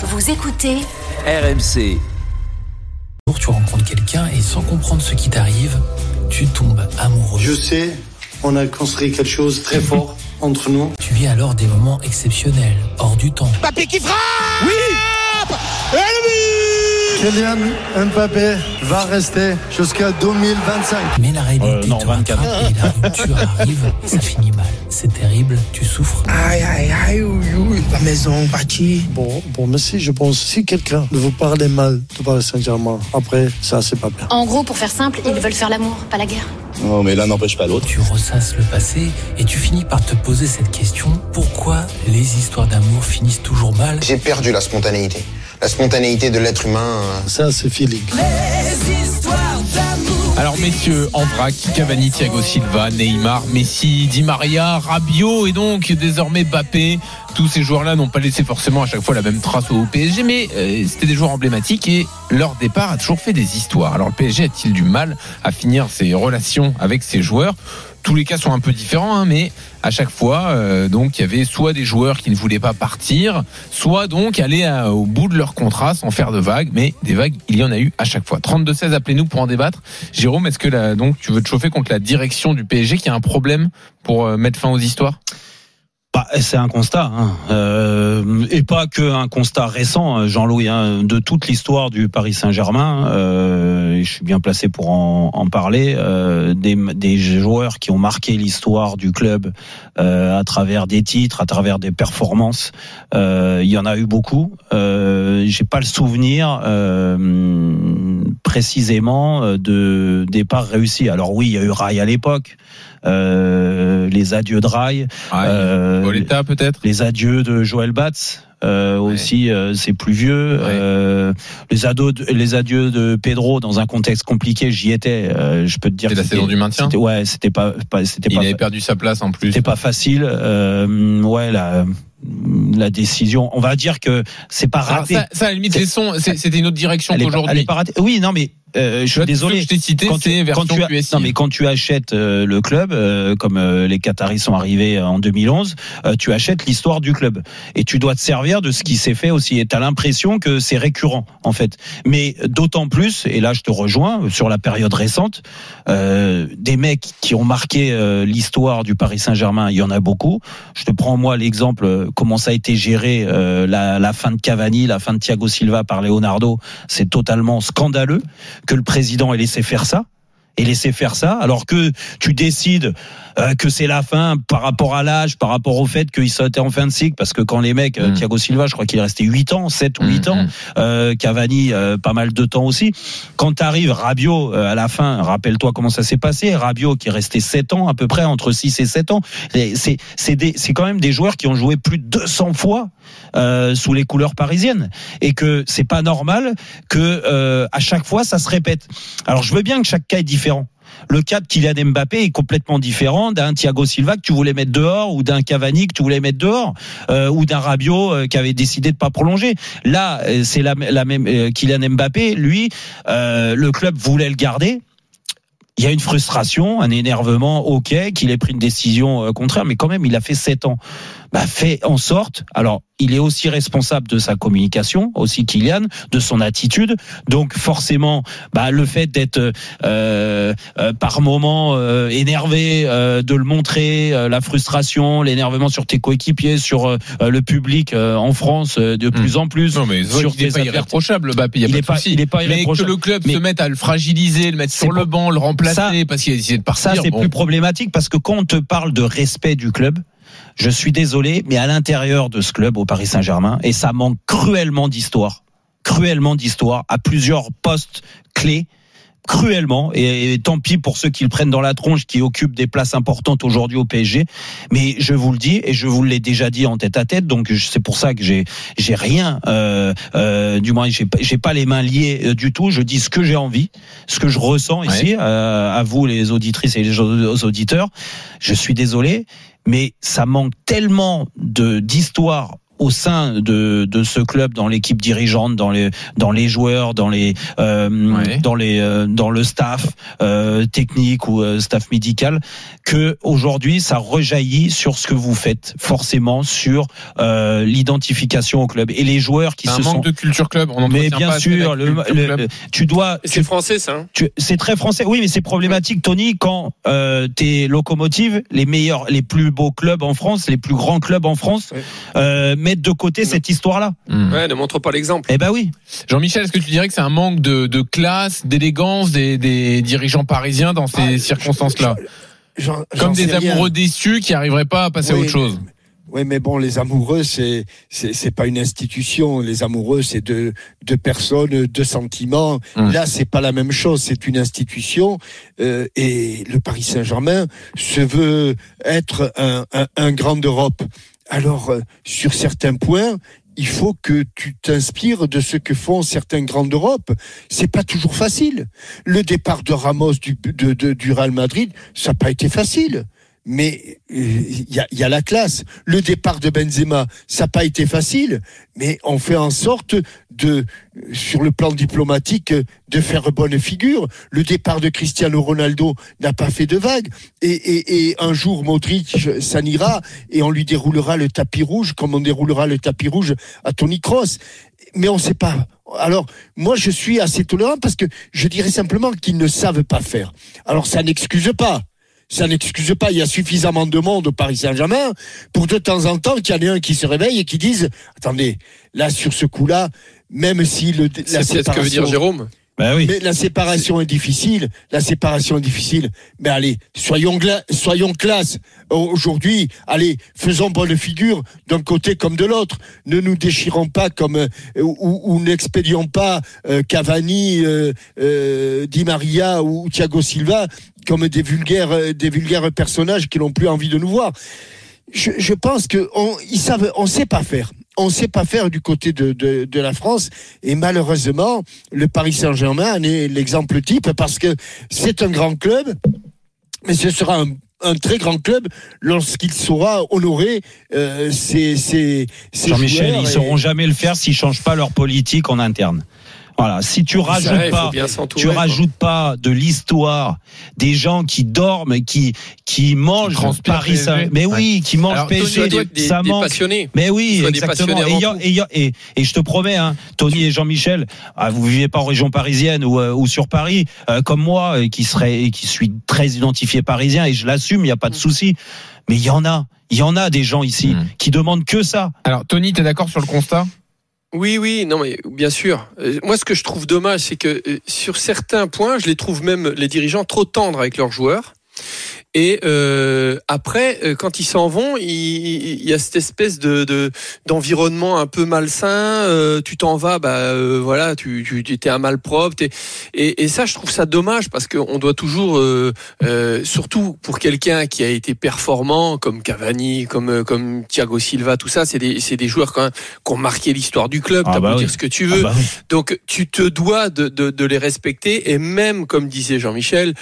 Vous écoutez RMC. Tu rencontres quelqu'un et sans comprendre ce qui t'arrive, tu tombes amoureux. Je sais, on a construit quelque chose de très fort entre nous. Tu vis alors des moments exceptionnels, hors du temps. Mbappé qui frappe Oui Et le but Kylian Mbappé va rester jusqu'à 2025. Mais la réalité Euh, non, te 24. rattrape et la rupture arrive et ça finit mal. C'est terrible, tu souffres. Aïe aïe aïe ouïe, ouïe. La maison bâtie. Bon, pour Messi, je pense, si quelqu'un ne vous parle mal de Paris Saint-Germain, après, ça, c'est pas bien. En gros, pour faire simple, ils veulent faire l'amour, pas la guerre. Non, mais l'un n'empêche pas l'autre. Tu ressasses le passé et tu finis par te poser cette question pourquoi les histoires d'amour finissent toujours mal? J'ai perdu la spontanéité. La spontanéité de l'être humain. euh, Ça, c'est feeling. Alors messieurs, en vrac, Cavani, Thiago Silva, Neymar, Messi, Di Maria, Rabiot et donc désormais Bappé. Tous ces joueurs-là n'ont pas laissé forcément à chaque fois la même trace au PSG, mais euh, c'était des joueurs emblématiques et leur départ a toujours fait des histoires. Alors le PSG a-t-il du mal à finir ses relations avec ses joueurs? Tous les cas sont un peu différents, hein, mais à chaque fois, euh, donc il y avait soit des joueurs qui ne voulaient pas partir, soit donc aller au bout de leur contrat sans faire de vagues. Mais des vagues, il y en a eu à chaque fois. 32-16, appelez-nous pour en débattre. Jérôme, est-ce que donc tu veux te chauffer contre la direction du PSG qui a un problème pour euh, mettre fin aux histoires? C'est un constat, hein. Euh, et pas que un constat récent, Jean-Louis, hein, de toute l'histoire du Paris Saint-Germain. Euh, je suis bien placé pour en, en parler. euh, des, des joueurs qui ont marqué l'histoire du club euh, à travers des titres, à travers des performances. Euh, il y en a eu beaucoup. Euh, J'ai pas le souvenir euh, précisément euh, de départ réussi. Alors oui, il y a eu Rai à l'époque. Euh, les adieux de Rai. Euh, Boletta peut-être? les adieux de Joël Batz. Euh, aussi euh, c'est plus vieux euh, les ados de- les adieux de Pedro dans un contexte compliqué j'y étais euh, je peux te dire que la c'était- saison du maintien? c'était- ouais c'était pas, pas c'était Il pas avait perdu sa place en plus. c'était pas facile euh, ouais la la décision on va dire que c'est pas Alors, raté ça, ça, à la limite, c'était une autre direction qu'aujourd'hui. oui non mais euh, je suis désolé que je t'ai cité, quand tu, quand tu as- QSI. non mais quand tu achètes euh, le club euh, comme euh, les Qataris sont arrivés en 2011 euh, tu achètes l'histoire du club. Et tu dois te servir de ce qui s'est fait aussi. Et as l'impression que c'est récurrent en fait. Mais d'autant plus et là je te rejoins sur la période récente euh, des mecs qui ont marqué euh, l'histoire du Paris Saint-Germain il y en a beaucoup. Je te prends moi l'exemple euh, comment ça a été géré euh, la, la fin de Cavani la fin de Thiago Silva par Leonardo. C'est totalement scandaleux que le président ait laissé faire ça et laisser faire ça, alors que tu décides euh, que c'est la fin par rapport à l'âge, par rapport au fait qu'ils étaient en fin de cycle, parce que quand les mecs, euh, Mm. Thiago Silva, je crois qu'il est resté 8 ans, 7 ou 8 Mm, ans, mm. euh, Cavani, euh, pas mal de temps aussi. Quand t'arrives Rabiot euh, à la fin, rappelle-toi comment ça s'est passé, Rabiot qui est resté 7 ans à peu près, entre 6 et 7 ans, c'est quand même des joueurs qui ont joué plus de 200 fois sous les couleurs parisiennes, et que c'est pas normal que à chaque fois ça se répète. Alors je veux bien que chaque cas est différent. Le cas de Kylian Mbappé est complètement différent d'un Thiago Silva que tu voulais mettre dehors ou d'un Cavani que tu voulais mettre dehors euh, ou d'un Rabiot euh, qui avait décidé de pas prolonger. Là, euh, c'est la, la même Kylian Mbappé, lui, le club voulait le garder. Il y a une frustration, un énervement, ok, qu'il ait pris une décision contraire, mais quand même, il a fait sept ans. Bah, fait en sorte. Alors, il est aussi responsable de sa communication, aussi Kylian, de son attitude. Donc, forcément, bah, le fait d'être euh, euh, par moment euh, énervé, euh, de le montrer, euh, la frustration, l'énervement sur tes coéquipiers, sur euh, le public euh, en France euh, de plus en plus. Non, mais sur il n'est pas irréprochable, Mbappé, il Il n'y a est pas il est pas Mais que le club Mais- se mette à le fragiliser, le mettre sur le banc, le remplacer Ça- parce qu'il a décidé de partir. Ça, c'est bon. plus problématique parce que quand on te parle de respect du club, je suis désolé, mais à l'intérieur de ce club au Paris Saint-Germain, et ça manque cruellement d'histoire, cruellement d'histoire, à plusieurs postes clés, cruellement, et, et tant pis pour ceux qui le prennent dans la tronche, qui occupent des places importantes aujourd'hui au PSG, mais je vous le dis, et je vous l'ai déjà dit en tête à tête, donc c'est pour ça que j'ai j'ai rien, euh, euh, du moins j'ai pas- j'ai pas les mains liées euh, du tout, je dis ce que j'ai envie, ce que je ressens ici, euh, à vous les auditrices et les auditeurs, je suis désolé, mais ça manque tellement de d'histoire au sein de, de ce club, dans l'équipe dirigeante, dans les dans les joueurs, dans les euh, Ouais. dans les euh, dans le staff euh, technique ou euh, staff médical, que aujourd'hui ça rejaillit sur ce que vous faites forcément sur euh, l'identification au club et les joueurs qui C'est un se manque sont de culture club. On mais entretient bien pas sûr, le, le- tu dois. C'est français, ça. hein C'est très français. Oui, mais c'est problématique, Tony, quand euh, tes locomotives, les meilleurs, les plus beaux clubs en France, les plus grands clubs en France, Ouais. euh, mettent de côté cette histoire-là. Hmm. Ouais, ne montre pas l'exemple. Eh ben oui. Jean-Michel, est-ce que tu dirais que c'est un manque de, de classe, d'élégance des, des dirigeants parisiens dans ces Ah, circonstances-là Comme des rien. amoureux déçus qui n'arriveraient pas à passer à autre chose. Oui, mais bon, les amoureux, c'est c'est pas une institution. Les amoureux, c'est deux deux personnes, deux sentiments. Hum. Là, c'est pas la même chose. C'est une institution. euh, et le Paris Saint-Germain se veut être un un, un grand d'Europe. Alors, euh, sur certains points. Il faut que tu t'inspires de ce que font certains grands d'Europe. C'est pas toujours facile. Le départ de Ramos du, du Real Madrid, ça n'a pas été facile mais il y, a, y la classe. Le départ de Benzema, ça n'a pas été facile, mais on fait en sorte de, sur le plan diplomatique, de faire bonne figure. Le départ de Cristiano Ronaldo n'a pas fait de vague. Et, un jour, Modric s'en ira et on lui déroulera le tapis rouge comme on déroulera le tapis rouge à Tony Kroos. Mais on ne sait pas. Alors, moi, je suis assez tolérant parce que je dirais simplement qu'ils ne savent pas faire. Alors, ça n'excuse pas ça n'excuse pas. Il y a suffisamment de monde au Paris Saint-Germain pour de temps en temps qu'il y en ait un qui se réveille et qui dise attendez, là sur ce coup-là, même si le la C'est ce que veut dire Jérôme. Ben oui. mais la séparation est difficile. La séparation est difficile. Mais allez, soyons, soyons classe. Aujourd'hui, allez, faisons bonne figure d'un côté comme de l'autre. Ne nous déchirons pas comme euh, ou, ou n'expédions pas euh, Cavani, euh, euh, Di Maria ou Thiago Silva comme des vulgaires, euh, des vulgaires personnages qui n'ont plus envie de nous voir. Je, je pense que on, ils savent, on sait pas faire. On sait pas faire du côté de, de, de la France et malheureusement le Paris Saint-Germain en est l'exemple type parce que c'est un grand club, mais ce sera un, un très grand club lorsqu'il saura honorer euh, ses, ses, ses Jean-Michel, ils et- sauront jamais le faire s'ils changent pas leur politique en interne. Voilà. Si tu rajoutes pas, tu rajoutes pas de l'histoire des gens qui dorment, qui qui mangent Paris Saint, PSG. mais oui, qui mangent Alors, PSG, des- ça des manque. passionnés. Mais oui, exactement. Et, et, je te promets, hein, Tony et Jean-Michel, ah, vous vivez pas en région parisienne ou, euh, ou sur Paris, euh, comme moi, et qui serait, et qui suis très identifié parisien, et je l'assume, il n'y a pas de souci. Mais il y en a, il y en a des gens ici Mm. qui demandent que ça. Alors, Tony, tu es d'accord sur le constat? Oui, oui, non, mais bien sûr. Euh, Moi, ce que je trouve dommage, c'est que euh, sur certains points, je les trouve même les dirigeants trop tendres avec leurs joueurs. Et euh, après, euh, quand ils s'en vont, il, il y a cette espèce de de- d'environnement un peu malsain. euh, tu t'en vas, bah euh, voilà, tu tu étais un malpropre. t'es- Et, et ça, je trouve ça dommage parce qu'on doit toujours, euh, euh, surtout pour quelqu'un qui a été performant comme Cavani, comme comme Thiago Silva, tout ça, c'est des c'est des joueurs quand même qui ont marqué l'histoire du club. Ah T'as bah oui. dire ce que tu veux. Ah bah oui. Donc tu te dois de, de, de les respecter et même comme disait Jean-Michel,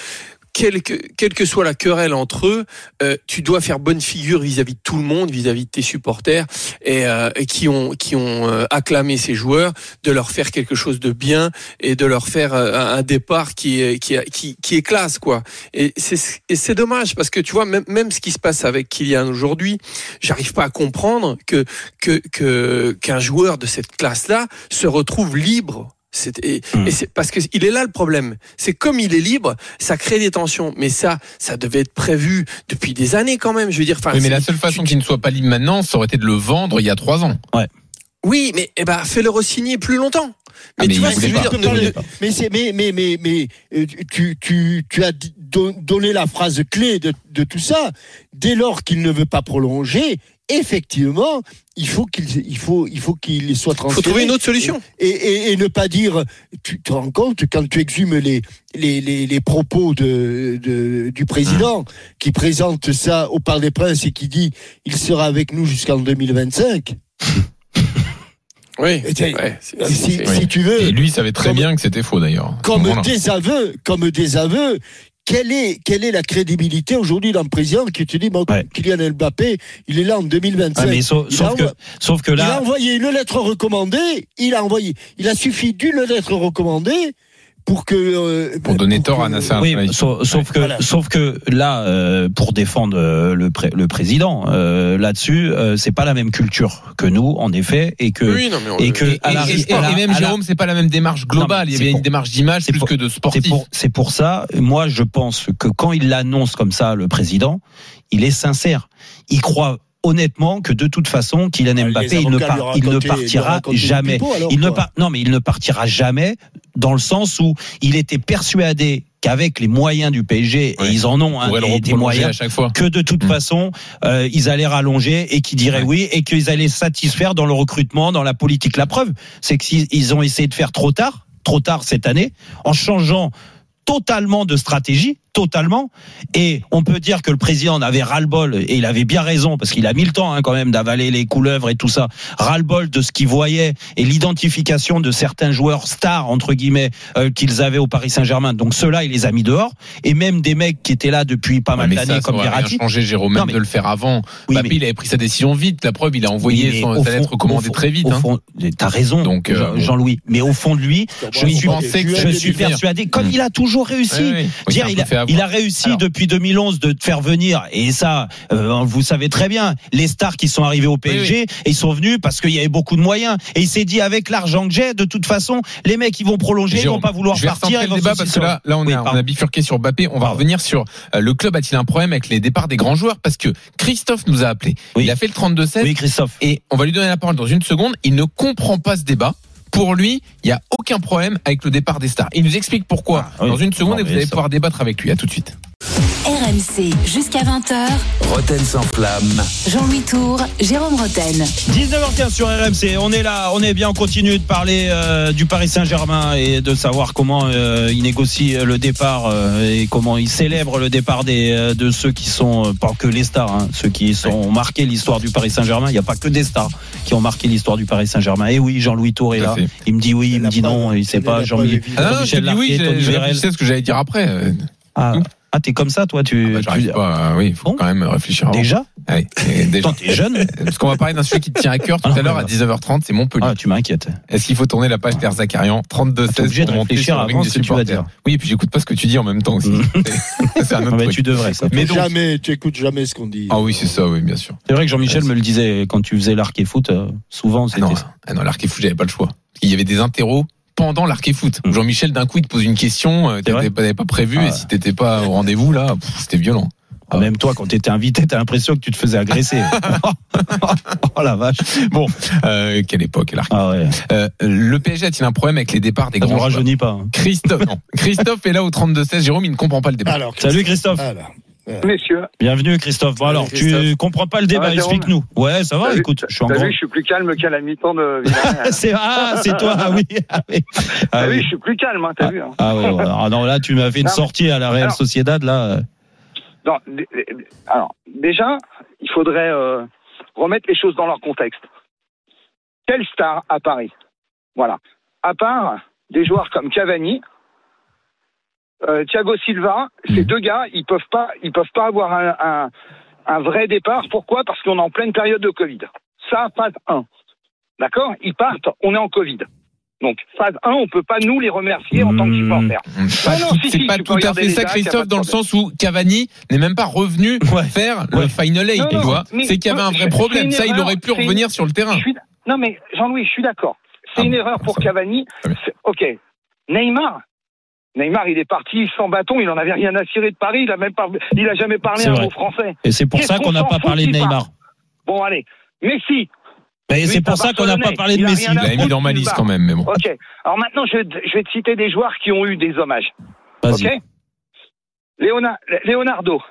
quelle que, quelle que soit la querelle entre eux, euh, tu dois faire bonne figure vis-à-vis de tout le monde, vis-à-vis de tes supporters et, euh, et qui ont qui ont euh, acclamé ces joueurs, de leur faire quelque chose de bien et de leur faire euh, un départ qui qui, qui, qui est classe quoi. Et c'est et c'est dommage parce que tu vois même même ce qui se passe avec Kylian aujourd'hui, j'arrive pas à comprendre que que que qu'un joueur de cette classe là se retrouve libre. Et, Hmm. et c'est parce que il est là le problème. C'est comme il est libre, ça crée des tensions. Mais ça, ça devait être prévu depuis des années quand même. Je veux dire, Oui, mais la seule façon qu'il ne soit pas libre maintenant, ça aurait été de le vendre il y a trois ans. oui, mais eh ben, fais-le re-signer plus longtemps. Ah, Mais mais tu vois ce que je voulait veux pas. dire Non, Ne- mais- Mais c'est mais mais mais mais euh, tu tu tu as donné la phrase clé de, de tout ça. Dès lors qu'il ne veut pas prolonger, effectivement, il faut qu'il il faut il faut qu'il soit Il transféré. faut trouver une autre solution. et, et, et ne pas dire. Tu te rends compte quand tu exhumes les les, les, les propos de, de du président qui présente ça au Parc des Princes et qui dit il sera avec nous jusqu'en 2025. Oui. Ouais, Si, si tu veux Et lui savait très Comme- bien que c'était faux d'ailleurs. comme des aveux, comme des aveux quelle est, quelle est la crédibilité aujourd'hui d'un président qui te dit, bon, Ouais. Kylian Mbappé, il est là en 2025. Ouais, mais sauf, Il a sauf que, sauf que il a envoyé une lettre recommandée. Il a envoyé. Il a suffi d'une lettre recommandée pour que. euh, Pour donner tort que- à Nasser. Oui, sauf, sauf que, voilà. sauf que là, euh, pour défendre euh, le, pré- le président, euh, là-dessus, euh, c'est pas la même culture que nous, en effet, et que Oui, non, mais on- et que Et, à la- et- et- à la- et même à la- Jérôme, c'est pas la même démarche globale. Non, Il y avait pour- une démarche d'image c'est plus pour- que de C'est sportif. pour, c'est pour ça, moi je pense que quand il l'annonce comme ça, le président, il est sincère. Il croit honnêtement que de toute façon, Kylian Mbappé, il ne, par- il ne partira jamais. alors, Il ne par- non, mais il ne partira jamais dans le sens où il était persuadé qu'avec les moyens du PSG, Ouais. et ils en ont hein, le des, moyens, à chaque fois. que de toute Mm. façon, euh, ils allaient rallonger et qu'ils diraient Ouais. oui et qu'ils allaient satisfaire dans le recrutement, dans la politique. La preuve, c'est qu'ils ils ont essayé de faire trop tard, trop tard cette année, en changeant totalement de stratégie, totalement. Et on peut dire que le président en avait ras-le-bol, et il avait bien raison, parce qu'il a mis le temps hein, quand même d'avaler les couleuvres et tout ça, ras-le-bol de ce qu'il voyait et l'identification de certains joueurs stars, entre guillemets, euh, qu'ils avaient au Paris Saint-Germain. Donc ceux-là, il les a mis dehors. Et même des mecs qui étaient là depuis pas mal Ouais, d'années, comme aurait rien Verratti. changé, Jérôme, Non, même mais- de le faire avant. Oui, Mbappé, mais- il avait pris sa décision vite. La preuve, il a envoyé Oui, son, sa lettre fond- très vite. Hein. fond, t'as raison, Donc, euh. Jean-Louis. Mais au fond de lui, Je suis- je persuadé, comme Mm. il a toujours réussi. Oui, oui. Oui, Dire, c'est un il, a, il a réussi Alors. depuis 2011 de te faire venir, et ça, euh, vous savez très bien, les stars qui sont arrivés au PSG, et ils sont venus parce qu'il y avait beaucoup de moyens. Et il s'est dit, avec l'argent que j'ai, de toute façon, les mecs, ils vont prolonger, ils Jérôme, vont pas vouloir partir. ils le débat parce que là, là on, est, on a bifurqué sur. On va Pardon. revenir sur euh, le club a-t-il un problème avec les départs des grands joueurs? Parce que Christophe nous a appelé. Il a fait le 32-16 Oui, Christophe. et on va lui donner la parole dans une seconde. Il ne comprend pas ce débat. Pour lui, il n'y a aucun problème avec le départ des stars. Il nous explique pourquoi Ah, oui. dans une seconde Non, et vous allez ça- pouvoir débattre avec lui. À tout de suite. RMC jusqu'à 20h. Roten sans flamme. Jean-Louis Tour, Jérôme Roten. 19h15 sur RMC, on est là, on est bien, on continue de parler euh, du Paris Saint-Germain et de savoir comment euh, il négocie le départ euh, et comment il célèbre le départ des, euh, de ceux qui sont, euh, pas que les stars, hein, ceux qui sont, ont marqué l'histoire du Paris Saint-Germain. Il n'y a pas que des stars qui ont marqué l'histoire du Paris Saint-Germain. Et oui, Jean-Louis Tour est là. fait. Il me dit oui, il me dit non, il sait elle pas. Jean- évident. Ah non, je te Jean-Michel dis oui, Larquet, Tony réfléchissais à ce que j'allais dire après. Ah, ah, t'es comme ça, toi, tu, bah, tu- J'arrive pas. Oui, il faut Bon. quand même réfléchir avant. déjà. Ouais, et déjà. T'es jeune. Parce qu'on va parler d'un sujet qui te tient à cœur tout Ah, à l'heure à voilà. 19h30, c'est Montpellier. Ah, tu m'inquiètes. Est-ce qu'il faut tourner la page d'Air Zakarian 32 T'es 16 obligé de réfléchir avant ce que tu vas supporters. dire. Oui, et puis j'écoute pas ce que tu dis en même temps aussi. Mm. C'est- C'est un Ah, autre mais truc. tu devrais, ça. Mais donc- jamais, tu écoutes jamais ce qu'on dit. Ah oui, c'est ça, oui, bien sûr. C'est vrai que Jean-Michel me le disait quand tu faisais l'arc et foot, euh, souvent Ah c'était non, ça. ah non l'arc et foot, j'avais pas le choix. Il y avait des interros pendant l'arc et foot. Mm. Jean-Michel d'un coup il te pose une question, euh, vrai t'avais pas, prévu Ah. et si t'étais pas au rendez-vous là, c'était violent. Ah, Même toi, quand t'étais invité, t'as l'impression que tu te faisais agresser. oh la vache. Bon, euh, quelle époque l'arc. Ah ouais. Euh, le PSG a-t-il un problème avec les départs des Ça ne grands joueurs rajeunit pas. hein. Christophe, non. Christophe est là au 32 16. Jérôme, il ne comprend pas le débat. Alors, Salut Christophe. Alors, Messieurs, Bienvenue Christophe. Bon alors, Christophe. tu comprends pas le débat, Jérôme explique-nous. Ouais, ça va, écoute, je suis en t'as grand. vu, je suis plus calme qu'à la mi-temps de. C'est ah, c'est toi, ah oui. Ah oui. Ah T'as vu, oui. je suis plus calme, hein, t'as vu. hein. Ah ouais, ouais. Ah non, là tu m'as fait une Non, sortie à la Real Alors- Sociedad là. Non, alors, déjà, il faudrait euh, remettre les choses dans leur contexte. Quelle star à Paris? Voilà. À part des joueurs comme Cavani, euh, Thiago Silva, ces Mhm. deux gars, ils peuvent pas, ils peuvent pas avoir un, un, un vrai départ. Pourquoi? Parce qu'on est en pleine période de Covid. Ça, phase 1. D'accord? Ils partent, on est en Covid. Donc, phase 1, on peut pas nous les remercier en tant que Mhm. supporters. Pas non, tout- si, c'est si, pas tout à fait ça, Christophe, dans le sens où Cavani n'est même pas revenu Ouais. faire le final eight, Non, tu non, vois. C'est qu'il y avait un vrai problème. Ça, il aurait pu une- revenir sur le terrain. Suis- Non, mais Jean-Louis, je suis d'accord. C'est Ah une bon, erreur pour. Cavani. Ok. Neymar. Neymar, il est parti sans bâton, il en avait rien à cirer de Paris, il a même pas, il a jamais parlé un mot français. Et c'est pour ça qu'on n'a pas parlé de Neymar. Bon, allez. Messi. Mais Lui, c'est pour ça qu'on n'a pas parlé de Il Messi. Il l'a mis dans ma liste quand même, mais bon. Ok. Alors maintenant, je, je vais te citer des joueurs qui ont eu des hommages. Vas-y. Ok Leonardo,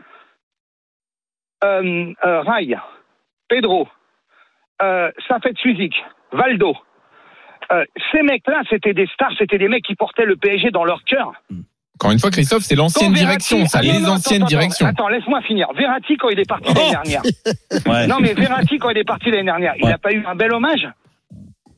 euh, euh, Rai, Pedro, euh, Safet Suzik, Valdo. Euh, ces mecs-là, c'était des stars, c'était des mecs qui portaient le PSG dans leur cœur. Encore une fois, Christophe, c'est l'ancienne direction, ça, Ah les non, anciennes attends, directions. Attends, laisse-moi finir. Verratti, quand il est parti l'année Oh dernière. Ouais. Non, mais Verratti, quand il est parti l'année dernière, il n'a pas eu un bel hommage?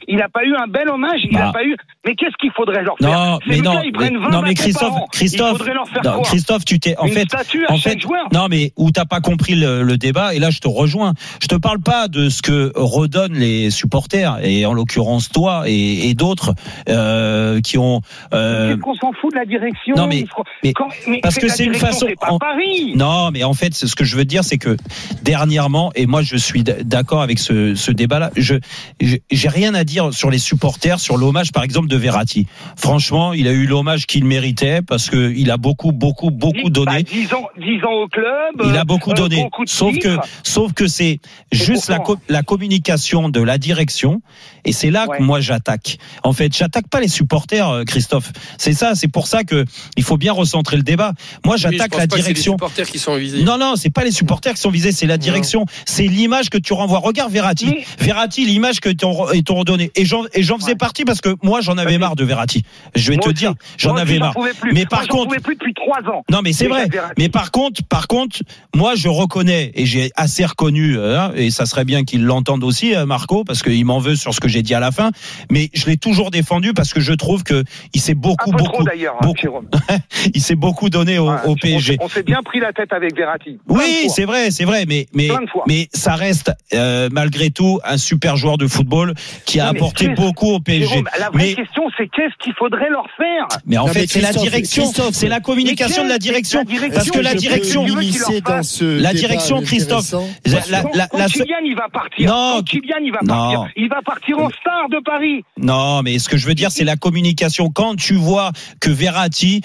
Il n'a pas eu un bel hommage? Il n'a Bah. pas eu. Mais qu'est-ce qu'il faudrait leur faire Non, mais non, mais- 20 non, mais Christophe. Christophe, non, Christophe, tu t'es, en Une fait, en fait, joueur non, mais où t'as pas compris le, le débat, et là je te rejoins. Je te parle pas de ce que redonnent les supporters, et en l'occurrence toi et, et d'autres euh, qui ont. euh, Qu'est-ce qu'on s'en fout de la direction non, mais- Il faut- mais- quand- mais parce que c'est une façon- pas en- Paris. Non, mais en fait, ce que je veux dire, c'est que dernièrement, et moi je suis d'accord avec ce, ce débat-là, je- j'ai rien à dire sur les supporters, sur l'hommage par exemple de Verratti. Franchement, il a eu l'hommage qu'il méritait parce que il a beaucoup, beaucoup, beaucoup donné. 10 ans, 10 ans au club. Il a beaucoup euh, donné. beaucoup Sauf que, sauf que c'est juste la, pourtant- co- la communication de la direction. Et c'est là Ouais. que moi j'attaque. En fait, j'attaque pas les supporters, euh, Christophe. C'est ça. C'est pour ça que il faut bien recentrer le débat. Moi, j'attaque la pas que c'est les direction. supporters qui sont visés. Non, non, c'est pas les supporters qui sont visés, c'est la direction. C'est l'image que tu renvoies. Regarde Verratti. Mais- Verratti, l'image que t'ont redonnée. Et j'en et j'en faisais Ouais. partie parce que moi, j'en avais Vas-y. marre de Verratti. Je vais Moi te aussi. dire, j'en Moi avais marre. plus. Mais Moi, par j'en contre, pouvais plus depuis 3 ans. non, mais c'est vrai. Mais par contre, par contre, moi, je reconnais et j'ai assez reconnu, hein, et ça serait bien qu'il l'entende aussi, euh, Marco, parce qu'il m'en veut sur ce que j'ai dit à la fin. Mais je l'ai toujours défendu parce que je trouve que il s'est Un beaucoup, peu beaucoup, trop hein, beaucoup, il s'est beaucoup donné au, Ouais, au on- PSG. On s'est bien pris la tête avec Verratti. Oui, c'est vrai, c'est vrai, mais mais mais ça reste euh, malgré tout un super joueur de football qui a Non, apporté beaucoup au PSG. Jérôme, la vraie Mais question, c'est qu'est-ce qu'il faudrait leur faire mais en Non, fait, c'est la direction, Christophe, c'est la communication de la direction, la direction, parce que la direction, dans ce La débat direction, Christophe. la, la, la- quand la- Kylian il va partir, Non, quand Kylian il va non. partir, il va partir en star de Paris. Non, mais ce que je veux dire, c'est la communication. Quand tu vois que Verratti,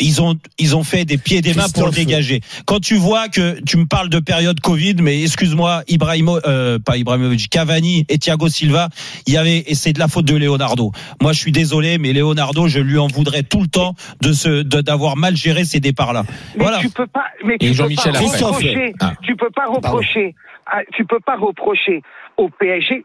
ils ont, ils ont fait des pieds et des mains pour le dégager. Quand tu vois que tu me parles de période Covid, mais excuse-moi, Ibrahimo, euh, pas Ibrahimovic, Cavani et Thiago Silva, il y avait, et c'est de la faute de Leonardo. Moi, je suis désolé, mais Leonardo, je lui en voudrais tout le temps de ce, d'avoir mal géré ces départs-là. Mais Voilà. tu peux pas, mais Et tu peux pas reprocher, Ah. tu peux pas reprocher, tu peux pas reprocher au PSG.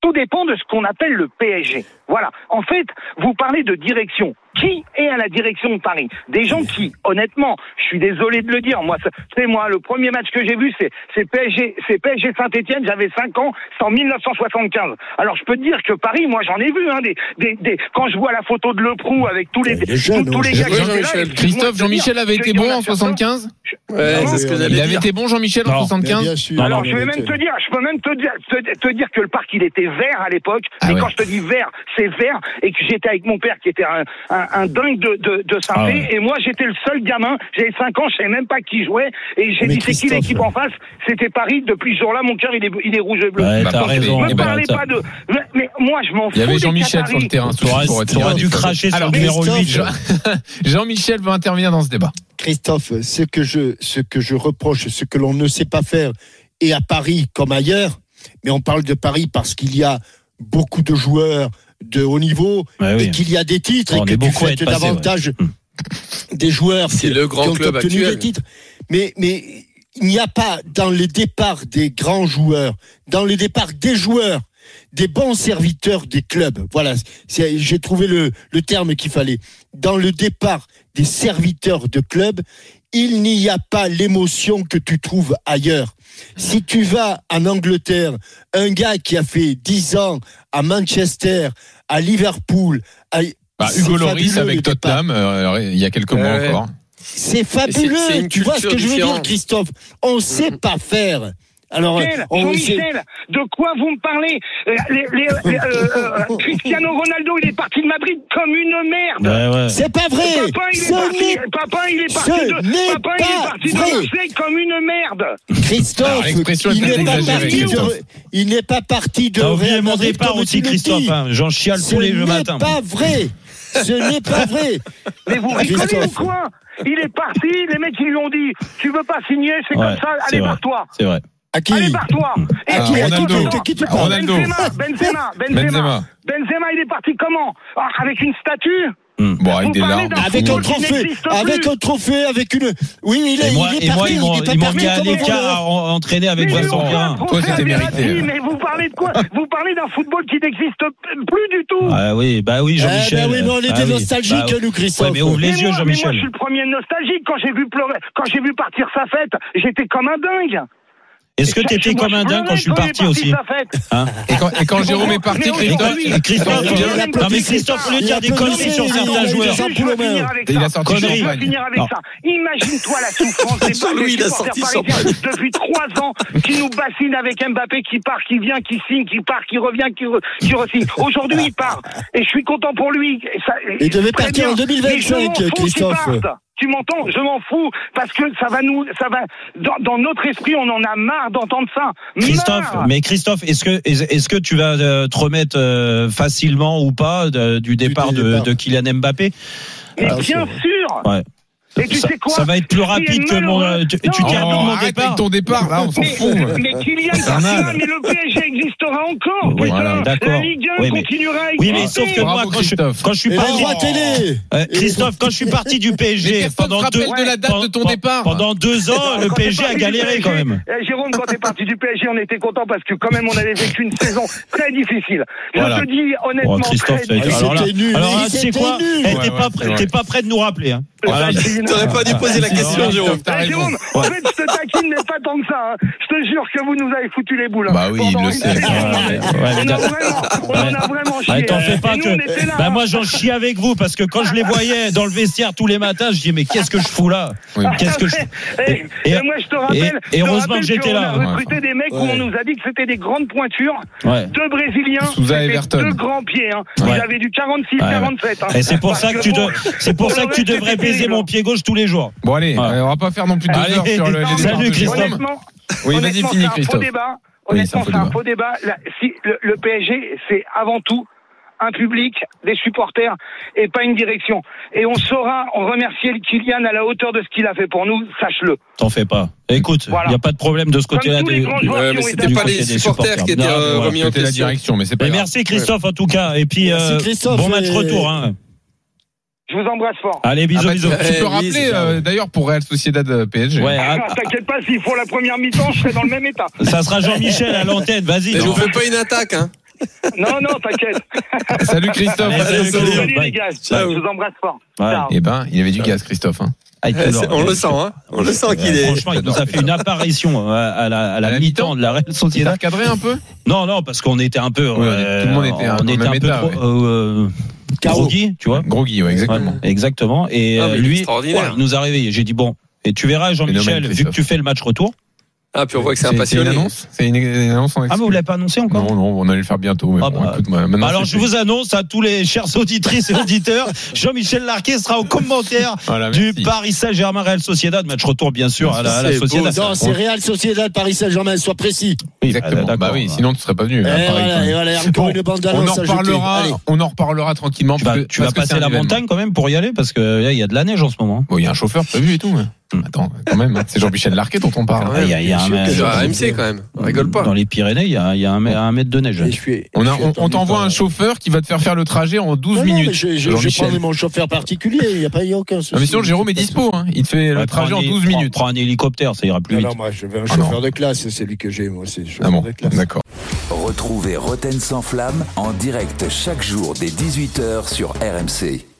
Tout dépend de ce qu'on appelle le PSG. Voilà. En fait, vous parlez de direction. Qui est à la direction de Paris Des gens qui, honnêtement, je suis désolé de le dire, moi, c'est moi le premier match que j'ai vu, c'est c'est PSG, c'est PSG Saint-Étienne. J'avais 5 ans, c'est en 1975. Alors je peux te dire que Paris, moi, j'en ai vu. Hein, des, des, des, quand je vois la photo de Le Prou avec tous les, Il est jeune, tous, tous les hein. gars qui là, Christophe, Jean-Michel avait été bon en certains- 75 Ouais, ce que Il dire. avait été bon, Jean-Michel, en Non, Mais 75 bien sûr. Non, Alors non, je vais même te dire, je peux même te dire, te, te dire que le parc il était vert à l'époque. Ah mais ouais. quand je te dis vert, c'est vert et que j'étais avec mon père qui était un, un, un dingue de, de, de synthé Ah ouais. et moi j'étais le seul gamin. J'avais 5 ans, je savais même pas qui jouait et j'ai dit c'est qui l'équipe en face? C'était Paris. Depuis ce jour-là, mon cœur il est, il est rouge et bleu. Ouais, Bah, t'as raison. Ne Eh me ben, parlez pas de. Mais, mais moi je m'en fous. Il y avait Jean-Michel sur le terrain. T'aurais dû cracher sur le numéro Christophe, 8. Jean- Jean-Michel veut intervenir dans ce débat. Christophe, ce que je, ce que je reproche, ce que l'on ne sait pas faire, et à Paris comme ailleurs, mais on parle de Paris parce qu'il y a beaucoup de joueurs de haut niveau Ouais, oui. et qu'il y a des titres On et que tu être passé, davantage des joueurs C'est qui- le grand qui ont club obtenu actuel. des titres. Mais, mais il n'y a pas dans les départs des grands joueurs, dans les départs des joueurs, des bons serviteurs des clubs. Voilà, j'ai trouvé le, le terme qu'il fallait. Dans le départ des serviteurs de clubs, il n'y a pas l'émotion que tu trouves ailleurs. Si tu vas en Angleterre, un gars qui a fait 10 ans à Manchester, à Liverpool, à, Bah, Hugo Loris avec. Tottenham, euh, il y a quelques mois encore. C'est fabuleux. Tu vois ce que je veux dire. Christophe? On sait pas faire. Alors, Michel, on Jean-Michel, de quoi vous me parlez Euh, les- les- les- euh, euh, Cristiano Ronaldo, il est parti de Madrid comme une merde. Ouais, ouais. c'est pas vrai. Papa, il est Ce parti, papa, il est parti ce de, papa, il est parti de. Marseille comme une merde. Christophe, il n'est pas parti de, il n'est pas parti de T'as oublié mon Madrid départ aussi. Christophe. hein. J'en chiale Ce tous les n'est matins. pas vrai. Ce n'est pas vrai. Mais vous rigolez ou quoi? Il est parti, les mecs ils lui ont dit Tu veux pas signer, c'est Ouais, comme ça, c'est allez vrai. barre-toi. C'est vrai. À qui Allez barre-toi. Et Ah, puis, Ronaldo. écoute, De qui tu Benzema, parles Ronaldo. Benzema, Benzema, Benzema, Benzema. Benzema, il est parti comment Ah, Avec une statue Bon, avec des larmes. Avec un qui trophée, avec un trophée, avec une. Oui, il est, Et moi, il est et moi parti, ils m'ont il mis à comme un l'écart voleur. à en- entraîner avec Mais Vincent un Toi, c'était mérité. Mais vous parlez de quoi Vous parlez d'un football qui n'existe plus du tout. Ah oui, bah oui, Eh Jean-Michel. ben oui, mais on était Ah oui. nostalgiques, Bah, nous, Christophe. Ouais, mais ouvre les Mais yeux, moi, mais moi, je Jean-Michel. suis le premier nostalgique. Quand j'ai vu pleurer, quand j'ai vu partir sa fête, j'étais comme un dingue. Est-ce que tu étais comme un dingue quand je suis parti aussi hein et, quand, et quand Jérôme est parti, Christophe, Christophe, non mais Christophe, de dire des conneries sur certains joueurs, il a sorti. Imagine-toi la souffrance des supporters parisiens depuis trois ans qui nous bassinent avec Mbappé qui part, qui vient, qui signe, qui part, qui revient, qui, re, qui re-signe. Aujourd'hui, il part. Et je suis content pour lui. Il devait partir en 2025, Christophe. Tu m'entends Je m'en fous parce que ça va nous, ça va dans, dans, notre esprit, on en a marre d'entendre ça. Christophe, mais Christophe, est-ce que est-ce que tu vas te remettre euh, facilement ou pas du départ, du départ. De, de, Kylian Mbappé? Mais Alors, bien sûr. Ouais. Et tu ça, sais quoi ça va être plus rapide que mon. Tu, tu oh, mon départ. avec ton départ, là, on s'en fout. Mais Kylian Mbappé, mais le PSG existera encore. Oui, voilà, la Ligue 1 oui, mais, continuera à Oui, mais sauf que moi, quand je, quand je suis parti. Euh, Christophe, quand je suis parti du PSG pendant deux de la date de ton départ. Pendant deux ans, le PSG a galéré quand même. Jérôme, quand t'es parti du PSG, on était content parce que quand même, on avait vécu une saison très difficile. Je te dis honnêtement. Christophe, alors là, tu sais quoi T'es pas prêt de nous rappeler. T'aurais pas dû poser la question, Jérôme. Eh, Jérôme, en fait, je te taquine, mais pas tant que ça. Hein. Je te jure que vous nous avez foutu les boules. Bah oui, il le sait. On a vraiment, on en a vraiment chié. T'en fais pas que. Bah moi, j'en chie avec vous parce que quand je les voyais dans le vestiaire tous les matins, je dis mais qu'est-ce que je fous là? Qu'est-ce que je. Et moi, je te rappelle. Et heureusement que j'étais là. On a recruté des mecs où on nous a dit que c'était des grandes pointures. Deux Brésiliens. Deux grands pieds. Ils avaient du 46-47. Et c'est pour ça que tu c'est pour ça que tu devrais baiser mon pied gauche tous les jours. Bon allez, ouais. on va pas faire non plus deux allez, heures sur le, les Salut Christophe. Oui, vas-y, finis Christophe. Débat. Honnêtement, c'est un faux débat. Si, le, le PSG, c'est avant tout un public, des supporters et pas une direction. Et on saura on remercier Kylian à la hauteur de ce qu'il a fait pour nous, sache-le. T'en fais pas. Écoute, il voilà. n'y a pas de problème de ce côté-là. Des, ouais, mais c'était pas les supporters, supporters qui étaient euh, remis en question. la direction, mais c'est pas. Mais merci Christophe en tout cas. Et puis euh, bon match retour. Hein. Je vous embrasse fort. Allez, bisous, ah bah, bisous. Tu peux rappeler euh, d'ailleurs pour Real Sociedad PSG. Ouais, ah, T'inquiète pas, s'ils font la première mi-temps, je serai dans le même état. Ça sera Jean-Michel à l'antenne, vas-y. Je vous fais pas une attaque, hein. Non, non, t'inquiète. Salut Christophe. Allez, salut, salut les gars. Ciao. Je vous embrasse fort. Ouais. Eh ben, il avait du gaz, Christophe. Hein. Ah, on le sent, hein. On le sent qu'il est. Franchement, il nous a fait une apparition à la, à la, mi-temps de la Real Sociedad. cadré un peu? Non, non, parce qu'on était un peu. Ouais, euh, tout le monde était un, on était un peu état, trop, ouais. euh, groggy, tu vois. Groggy, ouais, exactement. Ouais, exactement. Et ah, euh, lui, ouais, il nous a réveillé. J'ai dit bon. Et tu verras, Jean-Michel, vu que tu fais le match retour. Ah, puis on voit que c'est un passionné. C'est une annonce C'est une, une, annonce en Ah, mais vous l'avez pas annoncé encore Non, non, on allait le faire bientôt. Mais ah bon, bah, écoute, alors, je vous annonce à tous les chers auditrices et auditeurs, Jean-Michel Larquet sera au commentaire voilà, du Paris Saint-Germain Real Sociedad. Match retour, bien sûr, à la, à la Sociedad. Non, c'est Real Sociedad, Paris Saint-Germain, sois précis. Exactement. Bah, bah oui, sinon tu serais pas venu. Et voilà, et voilà, encore une bande on en reparlera, on en reparlera tranquillement. Tu vas, tu vas passer la montagne quand même pour y aller parce que il y a de la neige en ce moment. Bon, il y a un chauffeur prévu et tout. Attends, quand même, c'est Jean-Michel Larquet dont on parle. Il y a, il y a un AMC quand même. On rigole pas. Dans les Pyrénées, il y a, il y a un, un, mètre de neige. Suis, on, on, on t'envoie un chauffeur qui va te faire faire le trajet en 12 non, minutes. Non, je, je, je prends mon chauffeur particulier, il n'y a pas y a aucun souci. Non, mais sinon, Jérôme est dispo, hein. Il te fait le trajet en 12 minutes. Prends un hélicoptère, ça ira plus vite. Non, moi, je veux un chauffeur de classe, c'est lui que j'ai, moi, c'est chauffeur ah bon, de classe. D'accord. Retrouvez Roten sans flamme en direct chaque jour dès 18h sur RMC.